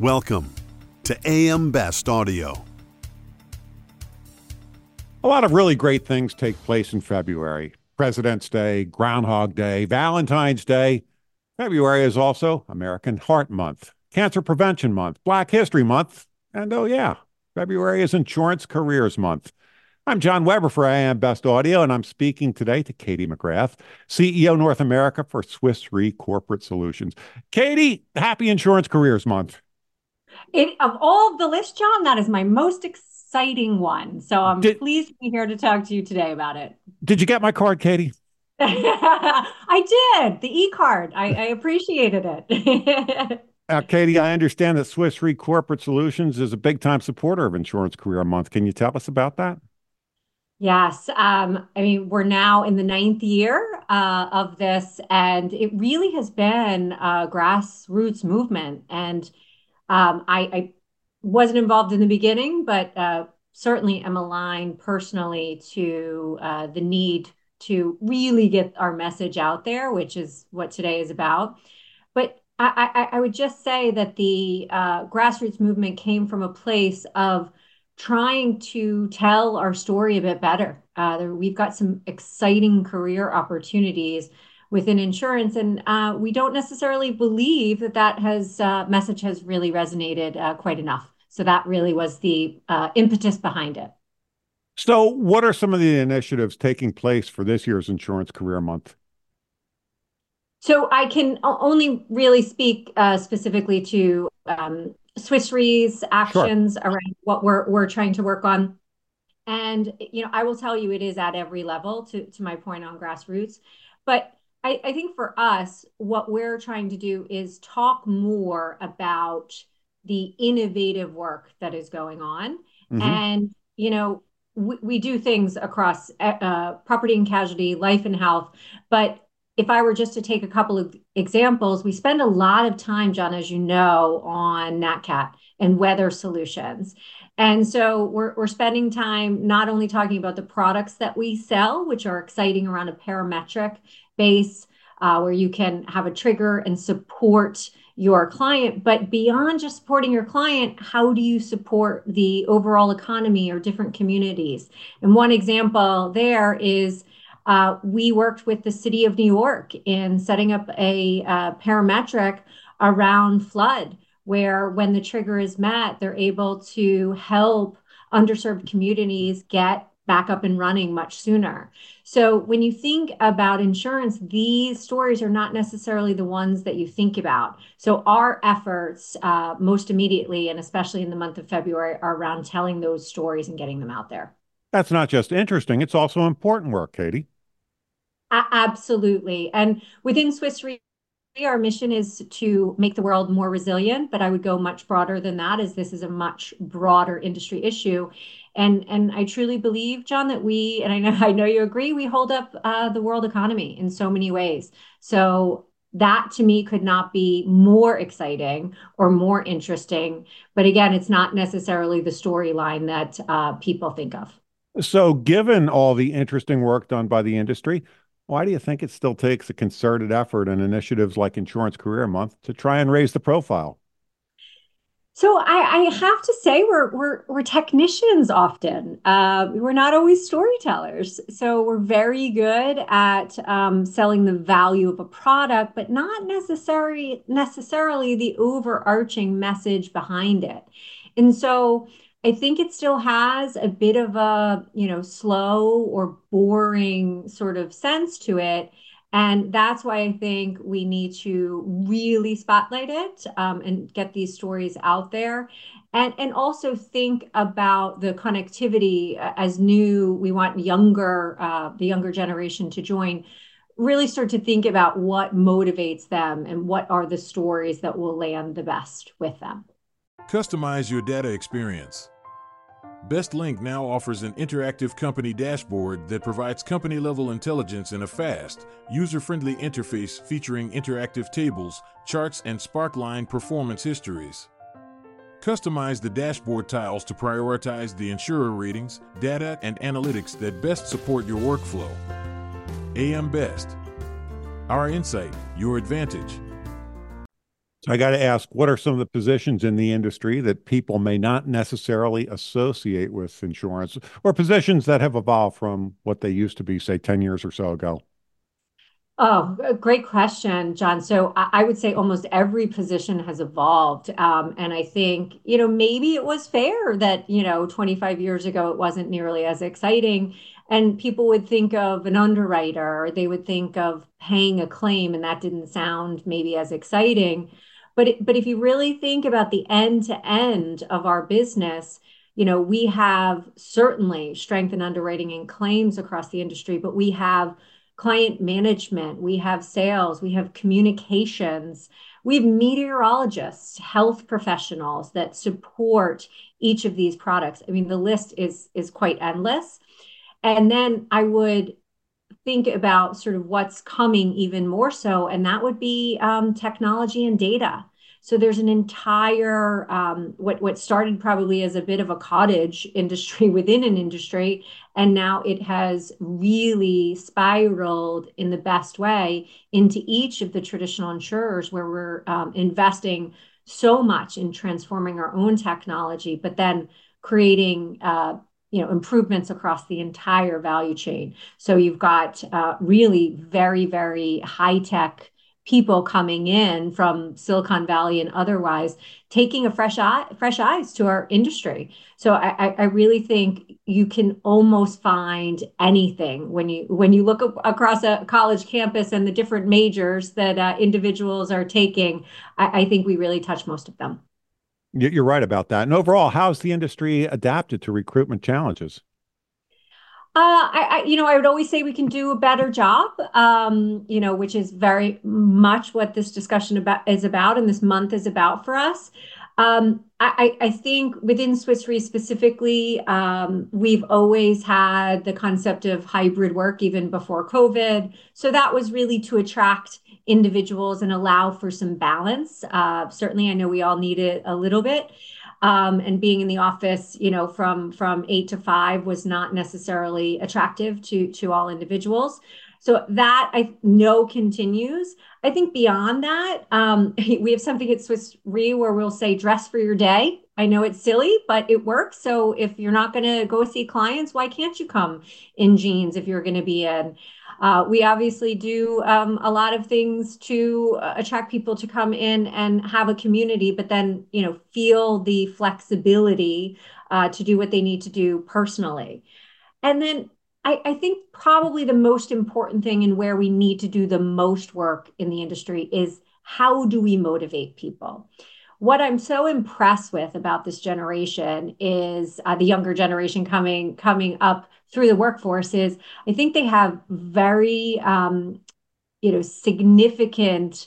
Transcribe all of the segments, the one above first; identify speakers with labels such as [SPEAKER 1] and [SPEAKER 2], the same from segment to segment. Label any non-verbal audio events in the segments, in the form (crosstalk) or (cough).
[SPEAKER 1] Welcome to AM Best Audio.
[SPEAKER 2] A lot of really great things take place in February President's Day, Groundhog Day, Valentine's Day. February is also American Heart Month, Cancer Prevention Month, Black History Month, and oh, yeah, February is Insurance Careers Month. I'm John Weber for AM Best Audio, and I'm speaking today to Katie McGrath, CEO North America for Swiss Re Corporate Solutions. Katie, happy Insurance Careers Month.
[SPEAKER 3] It, of all of the list, John, that is my most exciting one. So I'm did, pleased to be here to talk to you today about it.
[SPEAKER 2] Did you get my card, Katie? (laughs)
[SPEAKER 3] I did. The e card. I, I appreciated it.
[SPEAKER 2] Now, (laughs) Katie, I understand that Swiss Re Corporate Solutions is a big time supporter of Insurance Career Month. Can you tell us about that?
[SPEAKER 3] Yes. Um, I mean, we're now in the ninth year uh, of this, and it really has been a grassroots movement. And um, I, I, wasn't involved in the beginning, but uh, certainly am aligned personally to uh, the need to really get our message out there, which is what today is about. But I, I, I would just say that the uh, grassroots movement came from a place of trying to tell our story a bit better. Uh, there, we've got some exciting career opportunities within insurance. And uh, we don't necessarily believe that that has uh, message has really resonated uh, quite enough. So that really was the uh, impetus behind it.
[SPEAKER 2] So, what are some of the initiatives taking place for this year's Insurance Career Month?
[SPEAKER 3] So, I can only really speak uh, specifically to um, Swiss Re's actions sure. around what we're we're trying to work on. And you know, I will tell you, it is at every level. To to my point on grassroots, but I, I think for us, what we're trying to do is talk more about the innovative work that is going on. Mm-hmm. And, you know, we, we do things across uh, uh, property and casualty, life and health. But if I were just to take a couple of examples, we spend a lot of time, John, as you know, on NatCat and weather solutions. And so we're, we're spending time not only talking about the products that we sell, which are exciting around a parametric base uh, where you can have a trigger and support your client. But beyond just supporting your client, how do you support the overall economy or different communities? And one example there is uh, we worked with the city of New York in setting up a uh, parametric around flood, where when the trigger is met, they're able to help underserved communities get back up and running much sooner. So when you think about insurance, these stories are not necessarily the ones that you think about. So our efforts, uh, most immediately, and especially in the month of February, are around telling those stories and getting them out there.
[SPEAKER 2] That's not just interesting; it's also important work, Katie.
[SPEAKER 3] Absolutely, and within Swiss Re our mission is to make the world more resilient, but I would go much broader than that, as this is a much broader industry issue. And and I truly believe, John, that we and I know (laughs) I know you agree, we hold up uh, the world economy in so many ways. So that to me could not be more exciting or more interesting. But again, it's not necessarily the storyline that uh, people think of.
[SPEAKER 2] So, given all the interesting work done by the industry, why do you think it still takes a concerted effort and initiatives like Insurance Career Month to try and raise the profile?
[SPEAKER 3] So I, I have to say we're we're we're technicians often. Uh, we're not always storytellers. So we're very good at um, selling the value of a product, but not necessarily necessarily the overarching message behind it. And so I think it still has a bit of a, you know, slow or boring sort of sense to it. And that's why I think we need to really spotlight it um, and get these stories out there. And, and also think about the connectivity uh, as new, we want younger, uh, the younger generation to join really start to think about what motivates them and what are the stories that will land the best with them.
[SPEAKER 4] Customize your data experience. BestLink now offers an interactive company dashboard that provides company level intelligence in a fast, user friendly interface featuring interactive tables, charts, and Sparkline performance histories. Customize the dashboard tiles to prioritize the insurer ratings, data, and analytics that best support your workflow. AM Best. Our insight, your advantage.
[SPEAKER 2] So I got to ask, what are some of the positions in the industry that people may not necessarily associate with insurance or positions that have evolved from what they used to be, say, 10 years or so ago?
[SPEAKER 3] Oh, great question, John. So I would say almost every position has evolved. Um, and I think, you know, maybe it was fair that, you know, 25 years ago it wasn't nearly as exciting. And people would think of an underwriter, or they would think of paying a claim, and that didn't sound maybe as exciting. But but if you really think about the end to end of our business, you know, we have certainly strength in underwriting and claims across the industry, but we have client management, we have sales, we have communications, we have meteorologists, health professionals that support each of these products. I mean, the list is is quite endless. And then I would think about sort of what's coming even more so, and that would be um, technology and data. So there's an entire um, what what started probably as a bit of a cottage (laughs) industry within an industry, and now it has really spiraled in the best way into each of the traditional insurers where we're um, investing so much in transforming our own technology, but then creating uh, you know improvements across the entire value chain. So you've got uh, really very very high tech people coming in from Silicon Valley and otherwise taking a fresh eye, fresh eyes to our industry. So I, I really think you can almost find anything when you when you look across a college campus and the different majors that uh, individuals are taking. I, I think we really touch most of them.
[SPEAKER 2] You're right about that. And overall, how's the industry adapted to recruitment challenges?
[SPEAKER 3] Uh, I, I, you know, I would always say we can do a better job. Um, you know, which is very much what this discussion about is about, and this month is about for us. Um, I, I, think within Swiss Re specifically, um, we've always had the concept of hybrid work even before COVID. So that was really to attract individuals and allow for some balance. Uh, certainly, I know we all need it a little bit um, and being in the office, you know, from from eight to five was not necessarily attractive to to all individuals. So that I know continues. I think beyond that, um, (laughs) we have something at Swiss Re where we'll say dress for your day. I know it's silly, but it works. So if you're not going to go see clients, why can't you come in jeans if you're going to be in? Uh, we obviously do um, a lot of things to uh, attract people to come in and have a community, but then you know feel the flexibility uh, to do what they need to do personally. And then I, I think probably the most important thing and where we need to do the most work in the industry is how do we motivate people? what I'm so impressed with about this generation is uh, the younger generation coming coming up through the workforce is I think they have very um, you know significant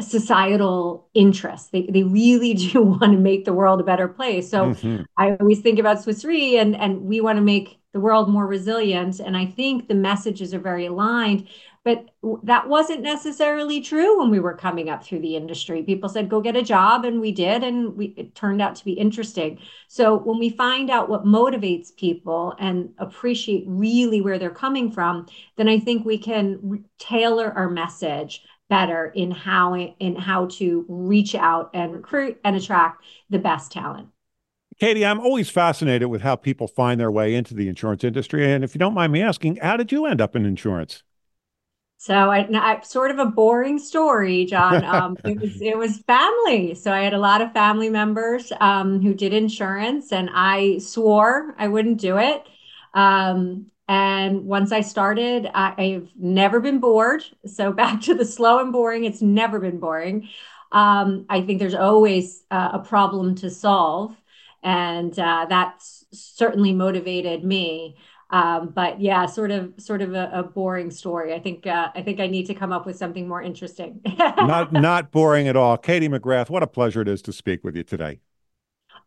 [SPEAKER 3] societal interests. They they really (laughs) do want to make the world a better place. So mm-hmm. I always think about Swiss Re and and we want to make the world more resilient. And I think the messages are very aligned. But that wasn't necessarily true when we were coming up through the industry. People said, go get a job, and we did, and we, it turned out to be interesting. So when we find out what motivates people and appreciate really where they're coming from, then I think we can re- tailor our message better in how in how to reach out and recruit and attract the best talent.
[SPEAKER 2] Katie, I'm always fascinated with how people find their way into the insurance industry. And if you don't mind me asking, how did you end up in insurance?
[SPEAKER 3] So I, I sort of a boring story, John. (laughs) Um, it was it was family. So I had a lot of family members um, who did insurance, and I swore I wouldn't do it. Um, and once I started, I, have never been bored. So (laughs) back to the slow and boring, it's never been boring. Um, I think there's always uh, a problem to solve, and uh, that's certainly motivated me. Um, but yeah, sort of, sort of a, a boring story. I think, uh, I think I need to come up with something more interesting. (laughs)
[SPEAKER 2] not, not boring at all. Katie McGrath, what a pleasure it is to speak with you today.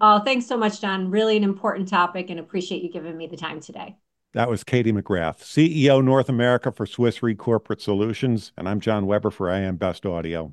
[SPEAKER 3] Oh, thanks so much, John. Really an important topic, and appreciate you giving me the time today.
[SPEAKER 2] That was Katie McGrath, CEO North America for Swiss Re Corporate Solutions, and I'm John Weber for I AM Best Audio.